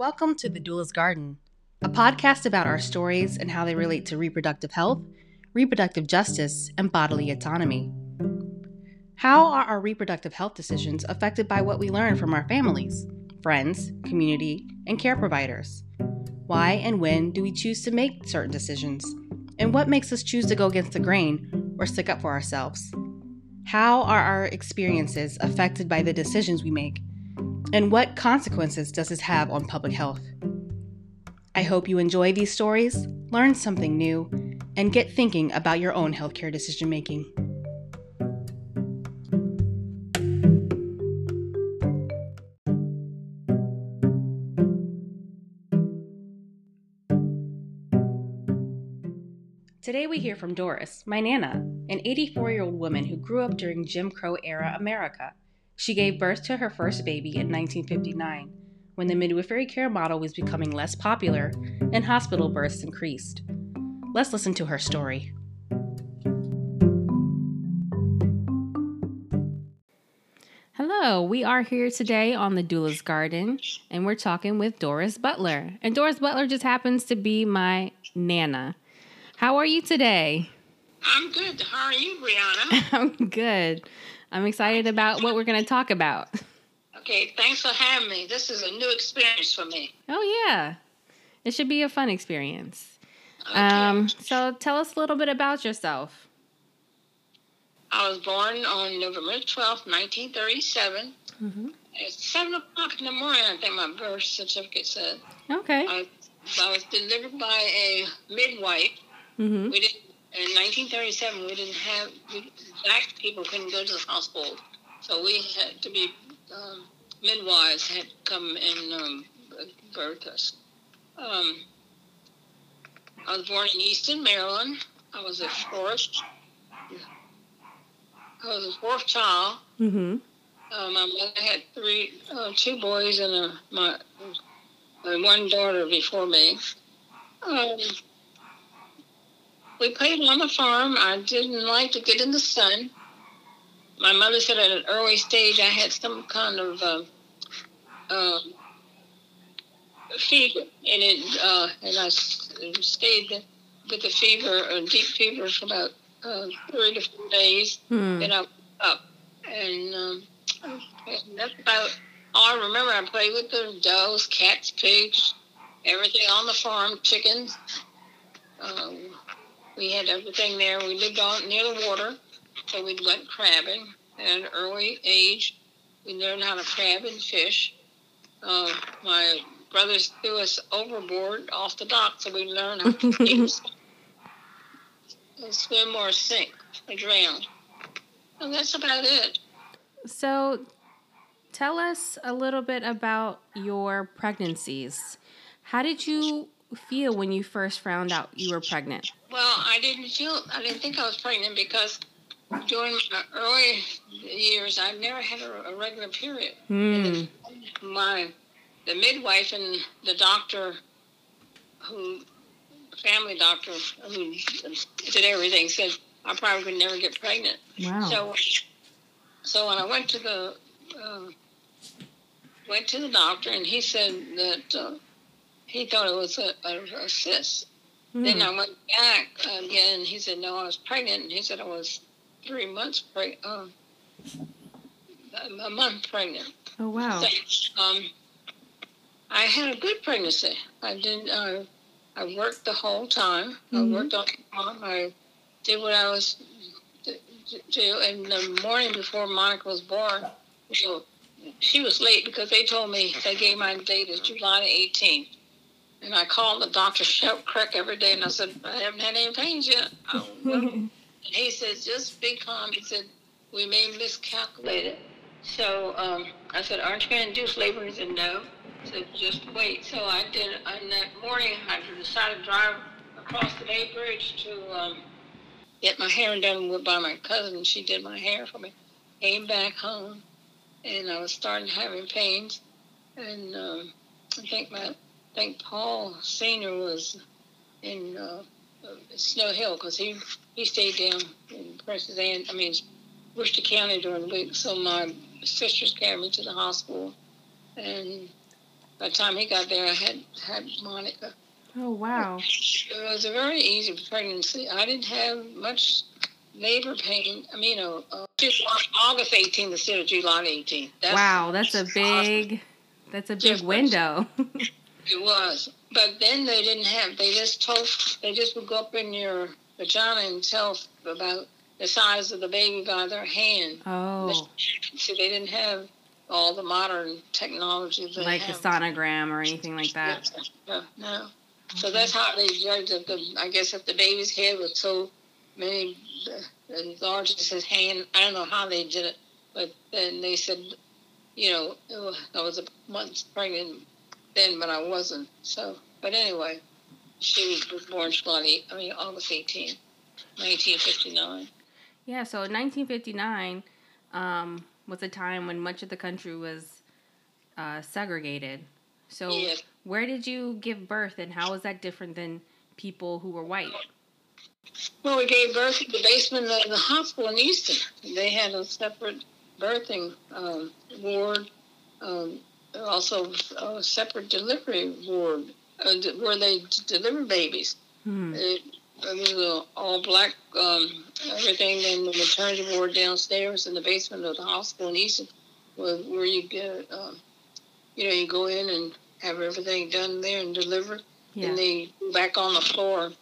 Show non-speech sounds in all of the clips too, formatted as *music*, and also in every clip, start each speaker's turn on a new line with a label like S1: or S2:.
S1: Welcome to The Doula's Garden, a podcast about our stories and how they relate to reproductive health, reproductive justice, and bodily autonomy. How are our reproductive health decisions affected by what we learn from our families, friends, community, and care providers? Why and when do we choose to make certain decisions? And what makes us choose to go against the grain or stick up for ourselves? How are our experiences affected by the decisions we make? And what consequences does this have on public health? I hope you enjoy these stories, learn something new, and get thinking about your own healthcare decision making. Today we hear from Doris, my Nana, an 84 year old woman who grew up during Jim Crow era America. She gave birth to her first baby in 1959, when the midwifery care model was becoming less popular and hospital births increased. Let's listen to her story. Hello, we are here today on the Doula's Garden, and we're talking with Doris Butler. And Doris Butler just happens to be my Nana. How are you today?
S2: I'm good. How are you, Brianna? *laughs*
S1: I'm good. I'm excited about what we're going to talk about.
S2: Okay, thanks for having me. This is a new experience for me.
S1: Oh, yeah. It should be a fun experience.
S2: Okay.
S1: Um, so tell us a little bit about yourself.
S2: I was born on November 12th, 1937.
S1: Mm-hmm.
S2: At 7 o'clock in the morning, I think my birth certificate said.
S1: Okay.
S2: I, I was delivered by a midwife.
S1: Mm-hmm.
S2: We didn't, in 1937, we didn't have, we, black people couldn't go to the hospital. So we had to be, um, midwives had come and um, birth us. Um, I was born in Easton, Maryland. I was a fourth. I was a fourth child.
S1: Mm-hmm.
S2: Uh, my mother had three, uh, two boys and a, my, and one daughter before me. Um, we played on the farm. I didn't like to get in the sun. My mother said at an early stage I had some kind of uh, uh, fever, and it uh, and I stayed with the fever, a deep fever, for about uh, three to four days.
S1: Hmm.
S2: Then I up, and um, and that's about all I remember. I played with the dogs, cats, pigs, everything on the farm, chickens. Um, we had everything there. We lived on near the water, so we went crabbing at an early age. We learned how to crab and fish. Uh, my brothers threw us overboard off the dock, so we learned how to *laughs* swim, swim or sink or drown. And that's about it.
S1: So tell us a little bit about your pregnancies. How did you feel when you first found out you were pregnant?
S2: Well, I didn't feel, I didn't think I was pregnant because during my early years, I never had a, a regular period.
S1: Hmm.
S2: My, the midwife and the doctor who, family doctor who did everything said I probably would never get pregnant.
S1: Wow.
S2: So, so when I went to the, uh, went to the doctor and he said that uh, he thought it was a, a, a cyst. Then I went back again. He said, "No, I was pregnant." And he said I was three months pregnant, uh, a month pregnant.
S1: Oh wow.
S2: So, um, I had a good pregnancy. I didn't. Uh, I worked the whole time.
S1: Mhm.
S2: I worked on the farm. I did what I was to to do. And the morning before Monica was born, so she was late because they told me they gave my date as July the 18th. And I called the doctor Shep Crack every day, and I said, I haven't had any pains yet. Oh, well. *laughs* And he said, just be calm. He said, we may miscalculate it. So um, I said, aren't you going to induce labor? He said, no. I said, just wait. So I did, and that morning I decided to drive across the Bay Bridge to um, get my hair done with, by my cousin. And she did my hair for me. Came back home, and I was starting having pains. And um, I think my, I think Paul Senior was in uh, uh, Snow Hill because he he stayed down in Princess Anne. I mean, Worcester County during the week. So my sisters carried me to the hospital, and by the time he got there, I had had Monica.
S1: Oh wow!
S2: It was a very easy pregnancy. I didn't have much labor pain. I mean, you know, uh, just August 18th instead of July 18th.
S1: That's wow, that's a big, that's a big difference. window. *laughs*
S2: it was, but then they didn't have. They just told. They just would go up in your vagina and tell about the size of the baby by their hand.
S1: Oh.
S2: So they didn't have all the modern technology.
S1: like have. the sonogram or anything like that.
S2: No, no. So that's how they judged if the. I guess if the baby's head was so many as large as his hand, I don't know how they did it, but then they said, you know, oh, I was a month pregnant then, but I wasn't. So, but anyway, she was born July, I mean August 18, 1959.
S1: Yeah, so 1959 um, was a time when much of the country was uh, segregated. So, yes. where did you give birth, and how was that different than people who were white?
S2: Well, we gave birth in the basement of the hospital in Easton. They had a separate birthing um, ward, um, also a separate delivery ward uh, where they deliver babies. Hmm. It, it was all black um, everything in the maternity ward downstairs in the basement of the hospital in Easton, where, where you get, um, you know, you go in and have everything done there and delivered. Yeah. And they back on the floor,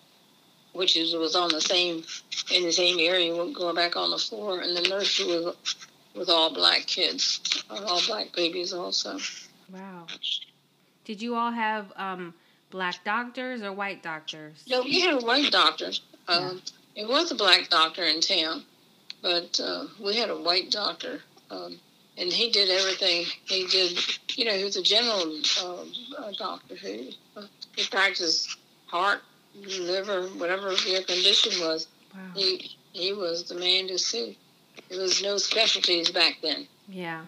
S2: which is was on the same in the same area, going back on the floor, and the nursery was with all black kids, all black babies also.
S1: Wow. Did you all have um, black doctors or white doctors?
S2: No, we had white doctors. Um, yeah. It was a black doctor in town, but uh, we had a white doctor, um, and he did everything. He did, you know, he was a general uh, doctor who uh, he practiced heart, liver, whatever your condition was. Wow. He he was the man to see. There was no specialties back then.
S1: Yeah.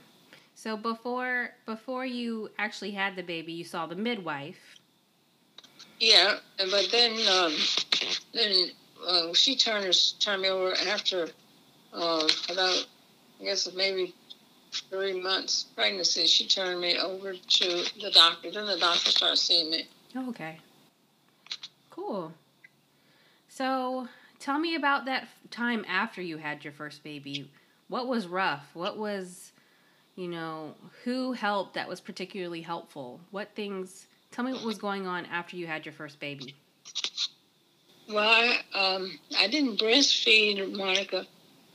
S1: So before before you actually had the baby, you saw the midwife.
S2: Yeah, but then um, then uh, she turned us turned me over and after uh, about I guess maybe three months pregnancy. She turned me over to the doctor. Then the doctor started seeing me.
S1: Okay. Cool. So tell me about that time after you had your first baby. What was rough? What was, you know, who helped that was particularly helpful? What things Tell me what was going on after you had your first baby.
S2: Well, I, um, I didn't breastfeed Monica.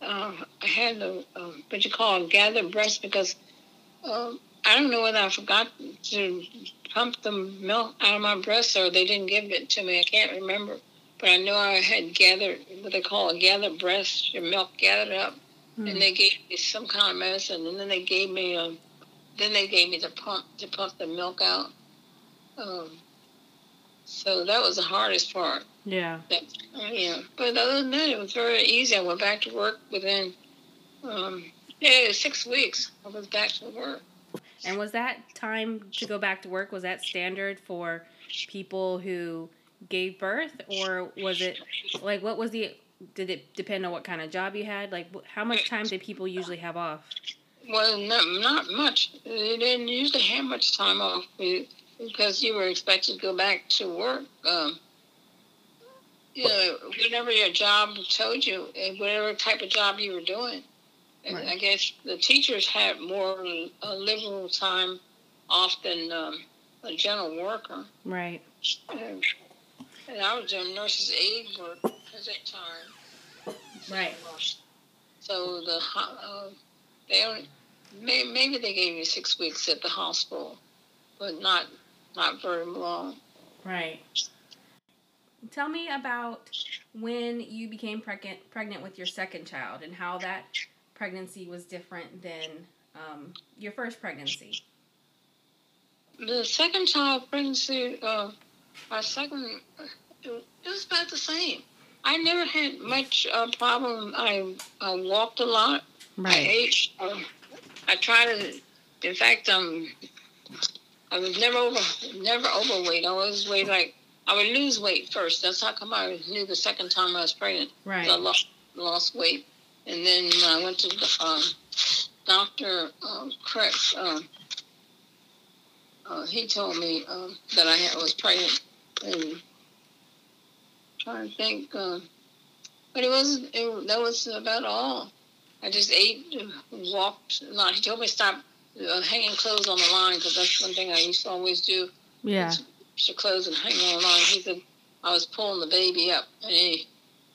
S2: Uh, I had a, a, what you call a gathered breast because um, I don't know whether I forgot to pump the milk out of my breast or they didn't give it to me. I can't remember. But I know I had gathered what they call a gathered breast, your milk gathered up. Mm. And they gave me some kind of medicine. And then they gave me, um, then they gave me the pump to pump the milk out. Um, so that was the hardest part.
S1: Yeah.
S2: That, yeah. But other than that, it was very easy. I went back to work within, um, yeah, six weeks. I was back to work.
S1: And was that time to go back to work? Was that standard for people who gave birth, or was it like what was the? Did it depend on what kind of job you had? Like, how much time did people usually have off?
S2: Well, not, not much. They didn't usually have much time off because you were expected to go back to work. Um, you know, whatever your job told you, and whatever type of job you were doing. Right. I guess the teachers had more uh, liberal time off than um, a general worker.
S1: Right.
S2: And, and I was doing nurse's aid work at that time.
S1: Right.
S2: So the uh, they only maybe they gave me six weeks at the hospital, but not not very long.
S1: Right. Tell me about when you became pregnant pregnant with your second child and how that pregnancy was different than um, your first pregnancy.
S2: The second child pregnancy, uh, my second, it was about the same. I never had much uh, problem. I, I walked a lot.
S1: Right. I
S2: ate. Uh, I tried to. In fact, um, I was never over, never overweight. I always weighed like I would lose weight first. That's how come I knew the second time I was pregnant.
S1: Right.
S2: I lost, lost weight, and then I went to the um, doctor um, Chris, um, uh, he told me um, that I had, was pregnant. And trying to think, uh, but it wasn't. It, that was about all. I just ate, walked lot. He told me to stop uh, hanging clothes on the line because that's one thing I used to always do.
S1: Yeah.
S2: Your clothes and hang on the line. He said I was pulling the baby up, and he,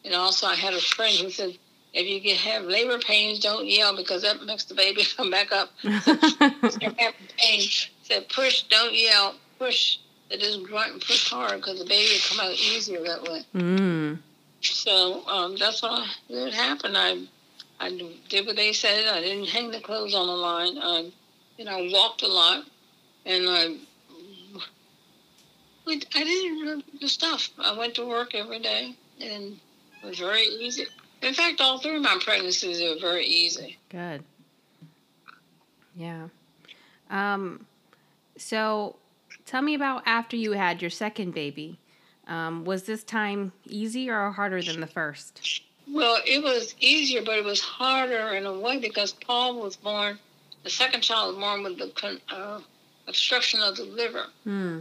S2: and also I had a friend who said if you can have labor pains, don't yell because that makes the baby *laughs* come back up. *laughs* pain. Said push, don't yell, push. They just grunt and push hard because the baby will come out easier that way.
S1: Mm.
S2: So um, that's what it happened. I I did what they said. I didn't hang the clothes on the line. I, and I walked a lot, and I I didn't do the stuff. I went to work every day, and it was very easy. In fact, all three of my pregnancies were very easy.
S1: Good. Yeah. Um, so tell me about after you had your second baby. Um, was this time easier or harder than the first?
S2: Well, it was easier, but it was harder in a way because Paul was born, the second child was born with the uh, obstruction of the liver.
S1: Hmm.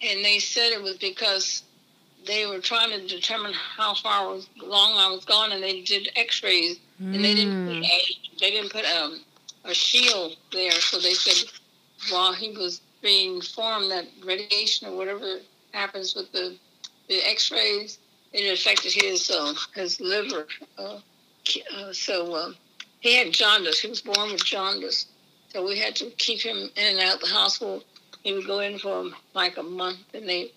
S2: And they said it was because they were trying to determine how far was, long I was gone, and they did X-rays, mm. and they didn't put, hmm. they didn't put um, a shield there. So they said while he was being formed, that radiation or whatever happens with the the X-rays, it affected his uh, his liver. Uh, uh, so uh, he had jaundice. He was born with jaundice. So we had to keep him in and out the hospital. He would go in for like a month, and they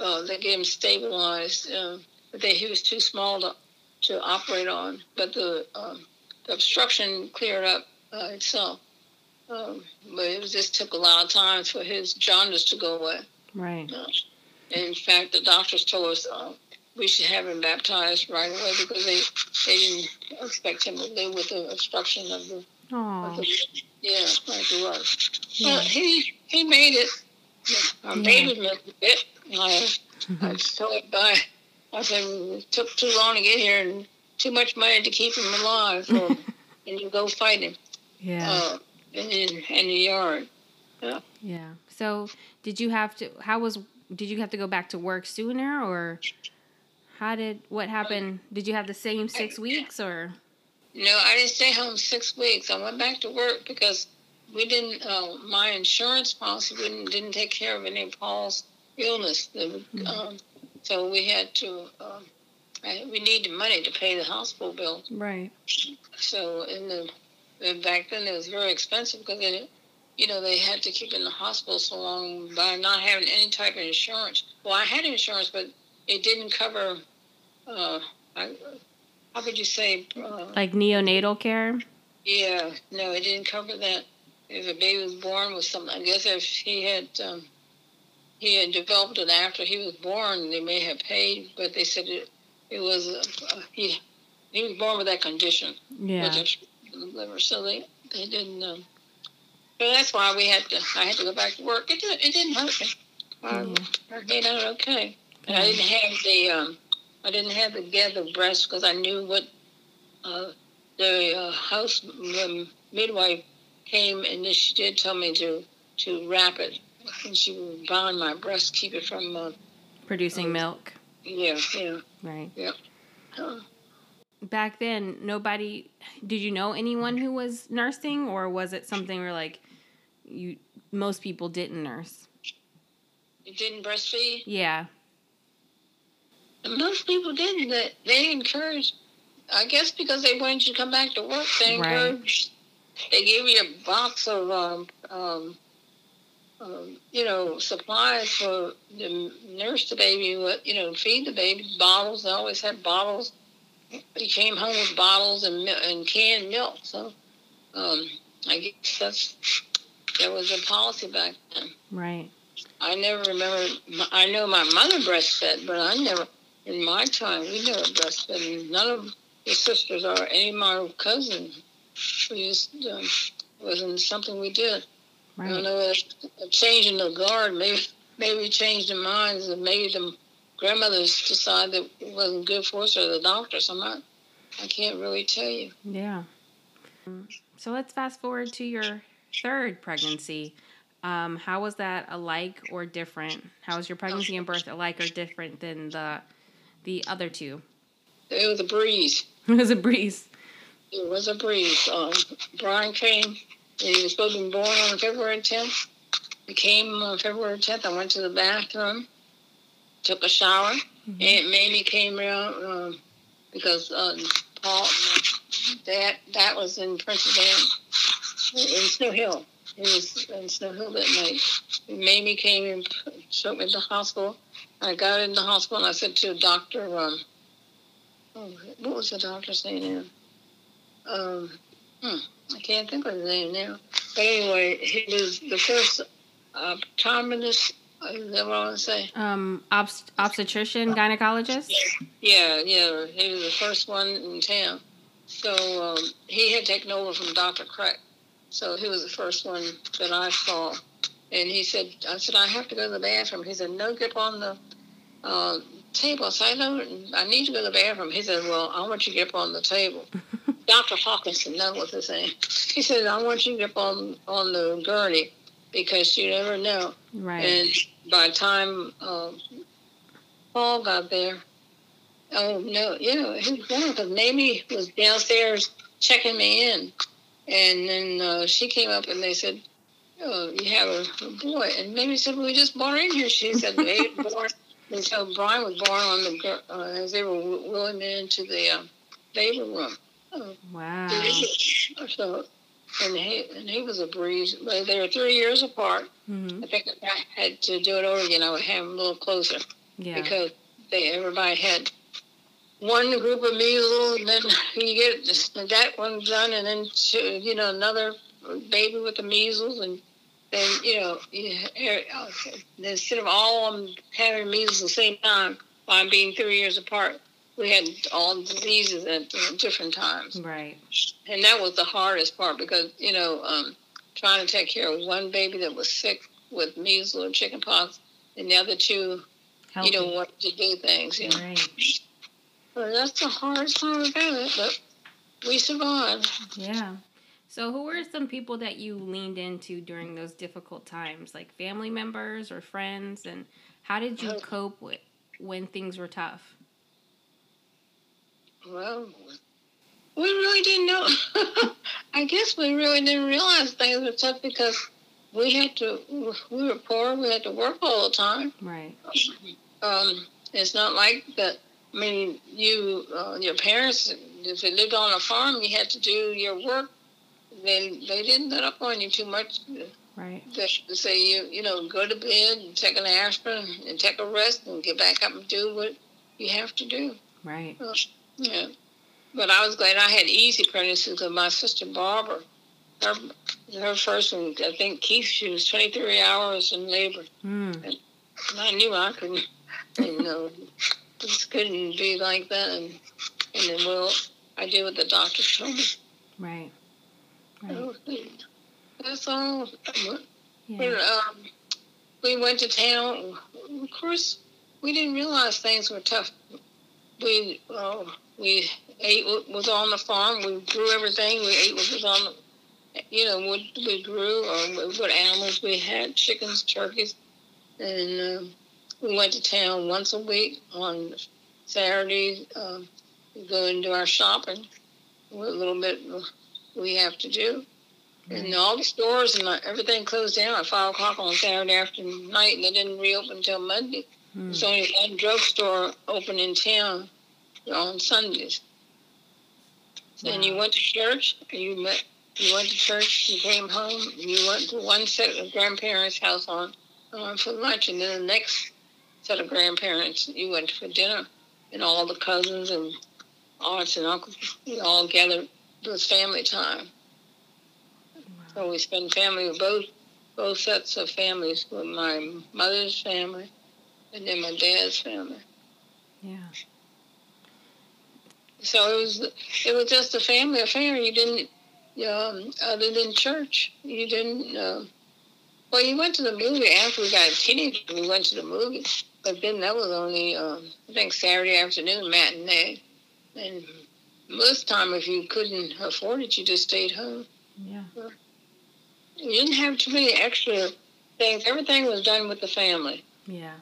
S2: uh, they get him stabilized. Uh, but he was too small to, to operate on. But the, um, the obstruction cleared up uh, itself. Um, but it was, just took a lot of time for his jaundice to go away.
S1: Right.
S2: Uh, in fact, the doctors told us uh, we should have him baptized right away because they they didn't expect him to live with the obstruction of the.
S1: Of the
S2: yeah, like it was. Yeah. But he he made it. Our yeah. baby missed a bit. I, I *laughs* told by I said it took too long to get here and too much money to keep him alive. *laughs* And you go fight him.
S1: Yeah.
S2: Uh, in, in the yard. Yeah.
S1: Yeah. So did you have to? How was? Did you have to go back to work sooner, or how did? What happened? Did you have the same six weeks, or?
S2: No, I didn't stay home six weeks. I went back to work because we didn't. Uh, my insurance policy didn't didn't take care of any of Paul's illness. Mm-hmm. Um, so we had to. Um, we needed money to pay the hospital bill.
S1: Right.
S2: So in the and back then it was very expensive because it, you know they had to keep in the hospital so long by not having any type of insurance. Well, I had insurance, but it didn't cover. Uh, I, how could you say? Uh,
S1: like neonatal care.
S2: Yeah, no, it didn't cover that. If a baby was born with something, I guess if he had um, he had developed it after he was born, they may have paid, but they said it it was uh, he he was born with that condition.
S1: Yeah.
S2: Liver, so they they didn't. Um, so that's why we had to. I had to go back to work. It didn't. It didn't hurt me. Um, I out okay, and I didn't have the. Um, I didn't have the gather breast because I knew what uh, the uh, house um, midwife came and she did tell me to to wrap it and she would bind my breast, keep it from uh,
S1: producing milk.
S2: Yeah, yeah.
S1: Right.
S2: Yeah. Uh,
S1: Back then, nobody. Did you know anyone who was nursing, or was it something where like you most people didn't nurse?
S2: You didn't breastfeed.
S1: Yeah.
S2: Most people didn't. They, they encouraged. I guess because they wanted you to come back to work, they encouraged. Right. They gave you a box of um, um, um, you know, supplies for the nurse the baby, you know, feed the baby, bottles. They always had bottles. He came home with bottles and and canned milk. So, um, I guess that's there was a policy back then.
S1: Right.
S2: I never remember. I know my mother breastfed, but I never. In my time, we never breastfed. None of the sisters or any of my cousins. We just um, wasn't something we did. Right. I don't know, a change in the guard, maybe maybe changed their minds, and maybe the grandmothers decided that it wasn't good for us, or the doctors. I'm not. I can't really tell you.
S1: Yeah. So let's fast forward to your third pregnancy. Um, how was that alike or different? How was your pregnancy and birth alike or different than the the other two?
S2: It was a breeze. *laughs*
S1: it was a breeze.
S2: It was a breeze. Um, Brian came, and he was supposed to be born on February 10th. He came on February 10th. I went to the bathroom, took a shower. Mm-hmm. Aunt Mamie came around um, because uh, Paul, that that was in Princess Anne, in Snow Hill. It was in Snow Hill that night. Mamie came and took me to the hospital. I got in the hospital and I said to the doctor, um, oh, what was the doctor's name now? Um, hmm, I can't think of his name now. But anyway, he was the first optometrist. Is that what I want to say?
S1: Um, obst- obstetrician, gynecologist.
S2: Yeah, yeah. He was the first one in town. So um, he had taken over from Dr. Crack. So he was the first one that I saw. And he said, I said, I have to go to the bathroom. He said, no, get on the uh, table. I said, I don't, I need to go to the bathroom. He said, well, I want you to get up on the table. Dr. Hawkinson, that was his name. He said, I want you to get up on, on the gurney because you never know.
S1: Right.
S2: And by the time uh, Paul got there, oh, no, yeah, he was gone because Mamie was downstairs checking me in. And then uh, she came up and they said, oh, you have a, a boy. And Mamie said, well, we just brought her in here. She said, they *laughs* born. And so Brian was born on the, uh, as they were wheeling into the uh, labor room.
S1: Oh, wow.
S2: So, and he, and he was a breeze. But they were three years apart. Mm-hmm. I think if I had to do it over again, I would have them a little closer.
S1: Yeah.
S2: Because they everybody had one group of measles, and then *laughs* you get that one done, and then you know another baby with the measles, and then you know you, instead of all of them having measles at the same time, by being three years apart, we had all diseases at different times.
S1: Right.
S2: And that was the hardest part because you know um, trying to take care of one baby that was sick with measles or chickenpox, and the other two, Healthy. you know, wanted to do things. You know. Right. That's the hardest part about it, but we survived.
S1: Yeah. So, who were some people that you leaned into during those difficult times, like family members or friends, and how did you cope with when things were tough?
S2: Well, we really didn't know. *laughs* I guess we really didn't realize things were tough because we had to. We were poor. We had to work all the time.
S1: Right.
S2: Um, it's not like that I mean, you, uh, your parents, if you lived on a farm, you had to do your work. Then they didn't let up on you too much.
S1: Right.
S2: They say you, you know, go to bed and take an aspirin and take a rest and get back up and do what you have to do.
S1: Right.
S2: Uh, yeah. But I was glad I had easy pregnancies because my sister Barbara, her, her first one, I think Keith, she was 23 hours in labor.
S1: Mm.
S2: And I knew I couldn't, you know just couldn't be like that. And, and then, well, I did what the doctor told me.
S1: Right. right.
S2: That's all. Yeah. And, um, we went to town. Of course, we didn't realize things were tough. We uh, we ate what was on the farm. We grew everything. We ate what was on the, you know, what we grew or what animals we had, chickens, turkeys, and um, we went to town once a week on Saturday. we go and do our shopping. A little bit we have to do. And all the stores and everything closed down at 5 o'clock on Saturday afternoon night, and they didn't reopen until Monday. Mm. There's only one drugstore open in town on Sundays. Wow. And you went to church, you met, you went to church, you came home, you went to one set of grandparents' house on, on for lunch, and then the next set of grandparents. You went for dinner, and all the cousins and aunts and uncles, we all gathered. It was family time. Wow. So we spent family with both both sets of families, with my mother's family and then my dad's family.
S1: Yeah.
S2: So it was it was just a family affair. You didn't, you know, other than church, you didn't. Uh, well, you went to the movie after we got a teenager. We went to the movie. But then that was only, um, I think, Saturday afternoon matinee. And most time, if you couldn't afford it, you just stayed home.
S1: Yeah.
S2: You didn't have too many extra things. Everything was done with the family.
S1: Yeah.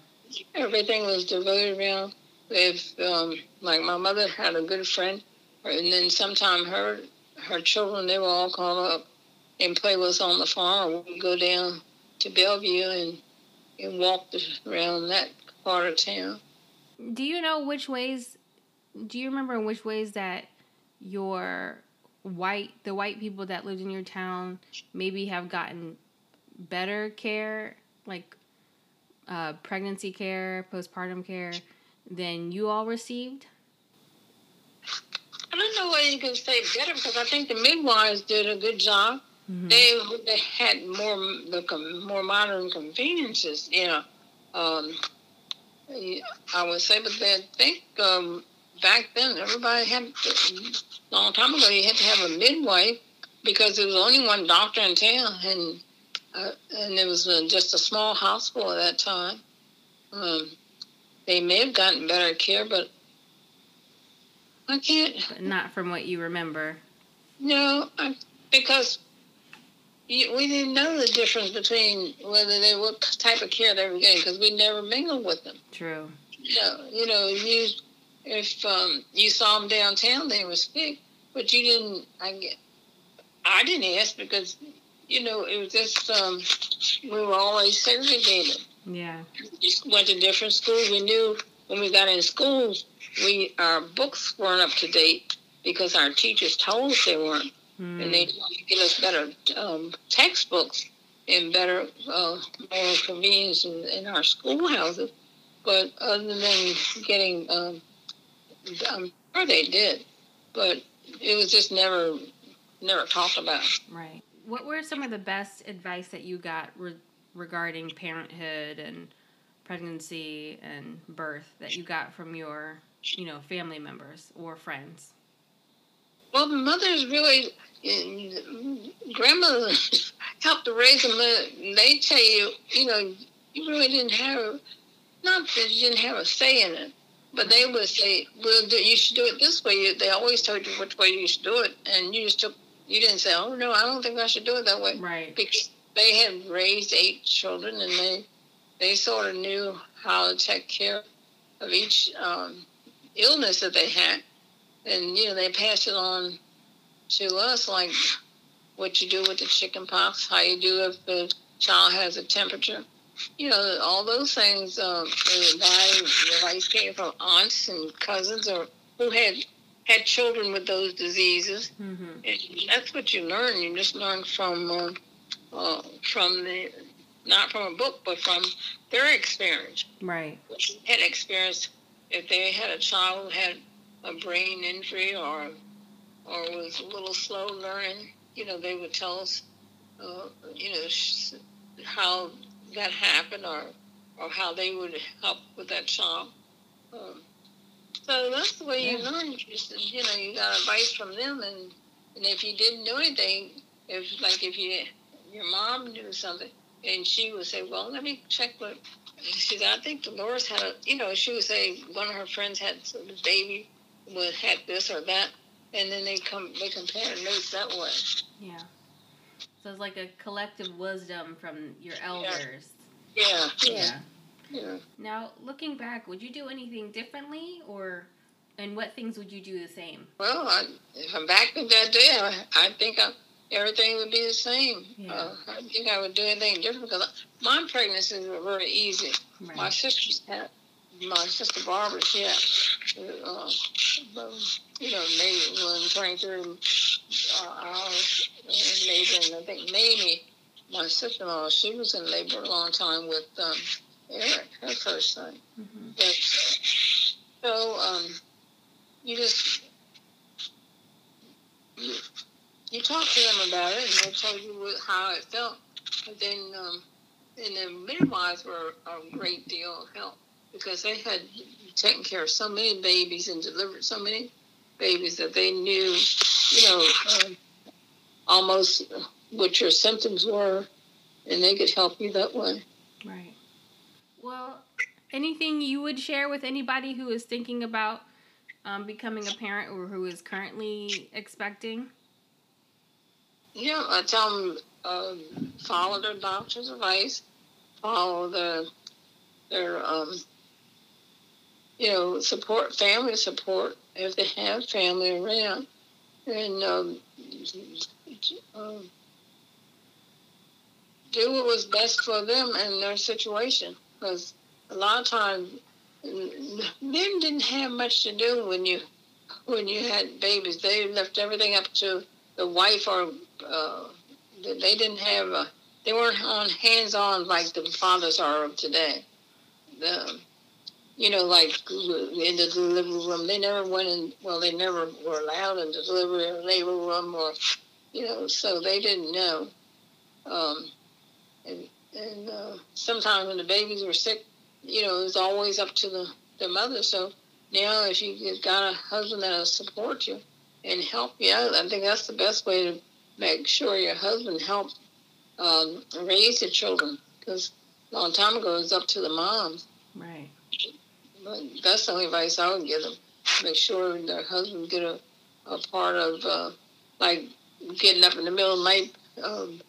S2: Everything was devoted around. If um, like my mother had a good friend, and then sometime her her children they were all called up and play with us on the farm. We'd go down to Bellevue and and walk around that part of town.
S1: Do you know which ways? Do you remember in which ways that your white the white people that lived in your town maybe have gotten better care, like uh, pregnancy care, postpartum care, than you all received?
S2: I don't know whether you can say better because I think the midwives did a good job. Mm-hmm. They they had more the more modern conveniences, you know. Um, I would say, but they think um, back then everybody had a long time ago you had to have a midwife because there was only one doctor in town, and uh, and it was uh, just a small hospital at that time. Um, they may have gotten better care, but I can't.
S1: Not from what you remember.
S2: No, I, because we didn't know the difference between whether they what type of care they were getting because we never mingled with them.
S1: True.
S2: You know, you know, you if um, you saw them downtown, they were sick, but you didn't. I get. I didn't ask because you know it was just um, we were always segregated.
S1: Yeah.
S2: We went to different schools. We knew when we got in school, we our books weren't up to date because our teachers told us they weren't. Mm. And they give us better um, textbooks and better, uh, more convenience in, in, our schoolhouses. But other than getting, um, I'm sure they did, but it was just never, never talked about.
S1: Right. What were some of the best advice that you got re- regarding parenthood and pregnancy and birth that you got from your, you know, family members or friends?
S2: Well, mothers really, uh, grandmother helped to raise them. They tell you, you know, you really didn't have, not that you didn't have a say in it, but they would say, well, you should do it this way. They always told you which way you should do it, and you just took, you didn't say, oh, no, I don't think I should do it that way.
S1: Right.
S2: Because they had raised eight children, and they, they sort of knew how to take care of each um, illness that they had and you know they passed it on to us like what you do with the chicken pox, how you do if the child has a temperature. You know, all those things. Um, my advice came from aunts and cousins or who had had children with those diseases. Mm-hmm. And that's what you learn. You just learn from uh, uh, from the not from a book, but from their experience.
S1: Right.
S2: Had experience if they had a child who had a brain injury or or was a little slow learning, you know, they would tell us, uh, you know, how that happened or or how they would help with that child. Um, so that's the way yeah. you learn. You just, you know, you got advice from them, and and if you didn't know anything, if like if you your mom knew something, and she would say, well, let me check what. She said, I think Dolores had a, you know, she would say one of her friends had a baby would had this or that, and then they come they compare notes that way.
S1: Yeah. So it's like a collective wisdom from your elders.
S2: Yeah. Yeah. yeah.
S1: yeah. Now, looking back, would you do anything differently, or and what things would you do the same?
S2: Well, I, if I'm back in that day, I, I think I, everything would be the same. Yeah. Uh, I think I would do anything different because my pregnancies were very easy. Right. My sisters had my sister Barbara, she had, uh, you know, maybe when going through uh, our labor, and I think maybe my sister-in-law, she was in labor a long time with um, Eric, her first son. Mm-hmm. But, so um, you just you, you talk to them about it, and they tell you how it felt. But then, um, and the midwives were a great deal of help because they had taken care of so many babies and delivered so many babies that they knew, you know, um, almost what your symptoms were, and they could help you that way.
S1: Right. Well, anything you would share with anybody who is thinking about um, becoming a parent or who is currently expecting?
S2: Yeah, I tell them um, follow their doctor's advice follow the their um, you know support family support. If they have family around and um, um, do what was best for them and their situation. Because a lot of times men didn't have much to do when you when you had babies. They left everything up to the wife or uh, they didn't have a, they weren't on hands on like the fathers are of today. The you know like in the delivery room they never went in well they never were allowed in the delivery or labor room or you know so they didn't know. Um, and and uh, sometimes when the babies were sick you know it was always up to the the mother. So now if you got a husband that'll support you and help you out i think that's the best way to make sure your husband helps um, raise the children because a long time ago it was up to the moms.
S1: Right.
S2: But that's the only advice I would give them. Make sure their husband get a, a part of uh, like getting up in the middle of the night, um,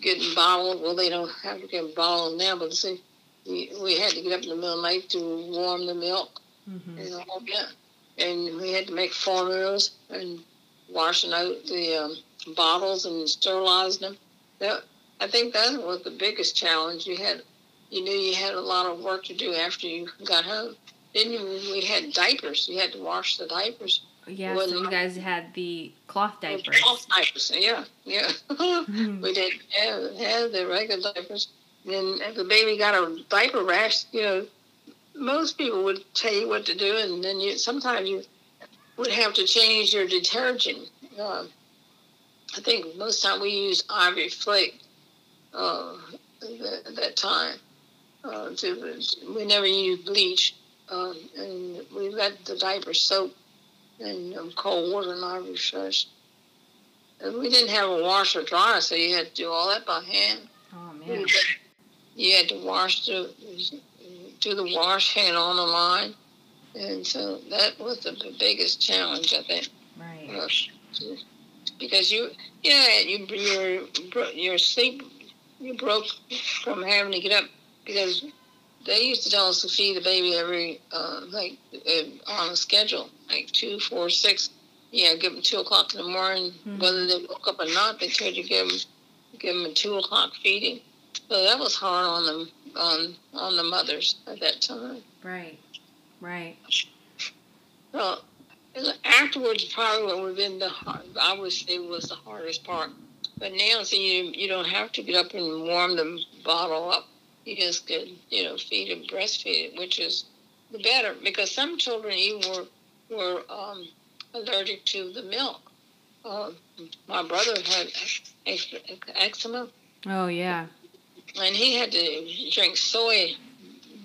S2: getting bottled. Well, they don't have to get bottled now, but see, we, we had to get up in the middle of the night to warm the milk mm-hmm. and all that. And we had to make formulas and washing out the um, bottles and sterilizing them. That I think that was the biggest challenge. You had, you knew you had a lot of work to do after you got home. Then you, we had diapers. You had to wash the diapers.
S1: Yeah, so you guys had the cloth diapers.
S2: Cloth diapers, yeah, yeah. *laughs* mm-hmm. We did have, have the regular diapers. Then if the baby got a diaper rash, you know, most people would tell you what to do, and then you sometimes you would have to change your detergent. Uh, I think most time we use Ivory Flake uh, at that time. Uh, to, we never used bleach, um, and we let the diaper soak in um, cold water and Ivory Fresh. And we didn't have a washer dryer, so you had to do all that by hand.
S1: Oh man!
S2: You had to wash the do the wash hand on the line, and so that was the biggest challenge, I think.
S1: Right.
S2: Because you, yeah, you your your sleep you broke from having to get up because they used to tell us to feed the baby every uh, like uh, on a schedule, like two, four, six. Yeah, give them two o'clock in the morning. Mm-hmm. Whether they woke up or not, they told you give them give them a two o'clock feeding. So that was hard on them on on the mothers at that time.
S1: Right, right.
S2: Well, afterwards, probably what would have been the hard, I would say was the hardest part. But now, see, you, you don't have to get up and warm the bottle up. You just could, you know, feed and breastfeed it, which is the better because some children even were were um, allergic to the milk. Uh, my brother had eczema.
S1: Oh yeah.
S2: And he had to drink soy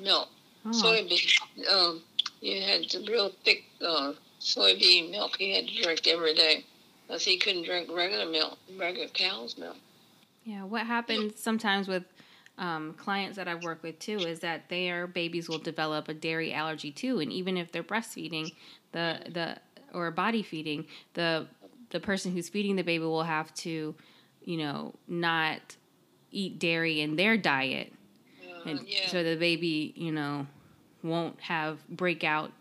S2: milk, oh. soybean. Um, you had the real thick uh, soybean milk he had to drink every day because he couldn't drink regular milk, regular cow's milk.
S1: Yeah, what happens sometimes with um, clients that I work with too is that their babies will develop a dairy allergy too, and even if they're breastfeeding, the the or body feeding, the the person who's feeding the baby will have to, you know, not eat dairy in their diet,
S2: uh, and yeah.
S1: so the baby, you know, won't have breakout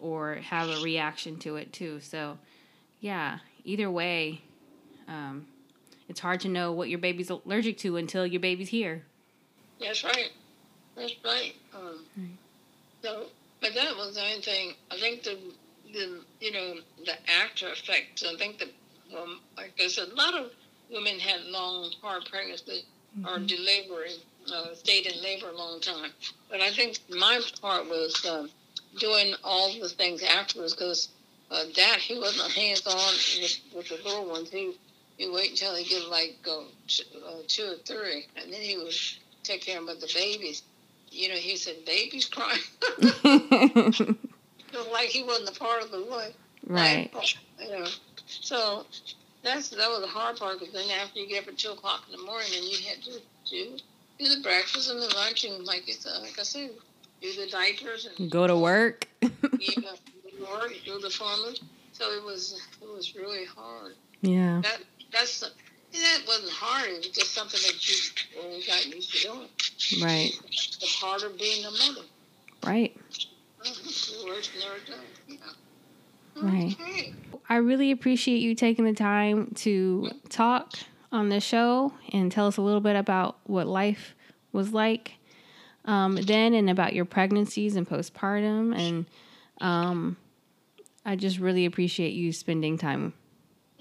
S1: or have a reaction to it too. So, yeah, either way, um, it's hard to know what your baby's allergic to until your baby's here.
S2: That's right. That's right. Um, right. So, but that was the only thing. I think the the you know the after effects. I think that um, like I said, a lot of women had long, hard pregnancy mm-hmm. or delivery, uh, stayed in labor a long time. But I think my part was uh, doing all the things afterwards because uh, that he wasn't hands on with, with the little ones. He he wait until they get like uh, uh, two or three, and then he would take care of the babies. You know, he said babies crying, *laughs* *laughs* like he wasn't a part of the life.
S1: Right.
S2: you know, so that's that was the hard part because then after you get up at two o'clock in the morning, and you had to do do the breakfast and the lunch and like it's uh, like I said, do the diapers and
S1: go to work. *laughs*
S2: yeah, work, do the farmers. So it was it was really hard.
S1: Yeah.
S2: That that's that wasn't hard. It was just something that you always got used to doing.
S1: Right.
S2: The part of being a mother.
S1: Right.
S2: Oh, worse never done. Yeah.
S1: Right.
S2: Okay.
S1: I really appreciate you taking the time to talk on the show and tell us a little bit about what life was like um, then and about your pregnancies and postpartum. And um, I just really appreciate you spending time.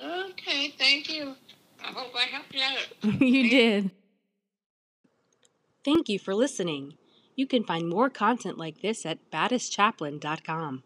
S2: Okay, thank you. I hope I helped you out. *laughs*
S1: you did. Thank you for listening. You can find more content like this at baddestchaplain.com.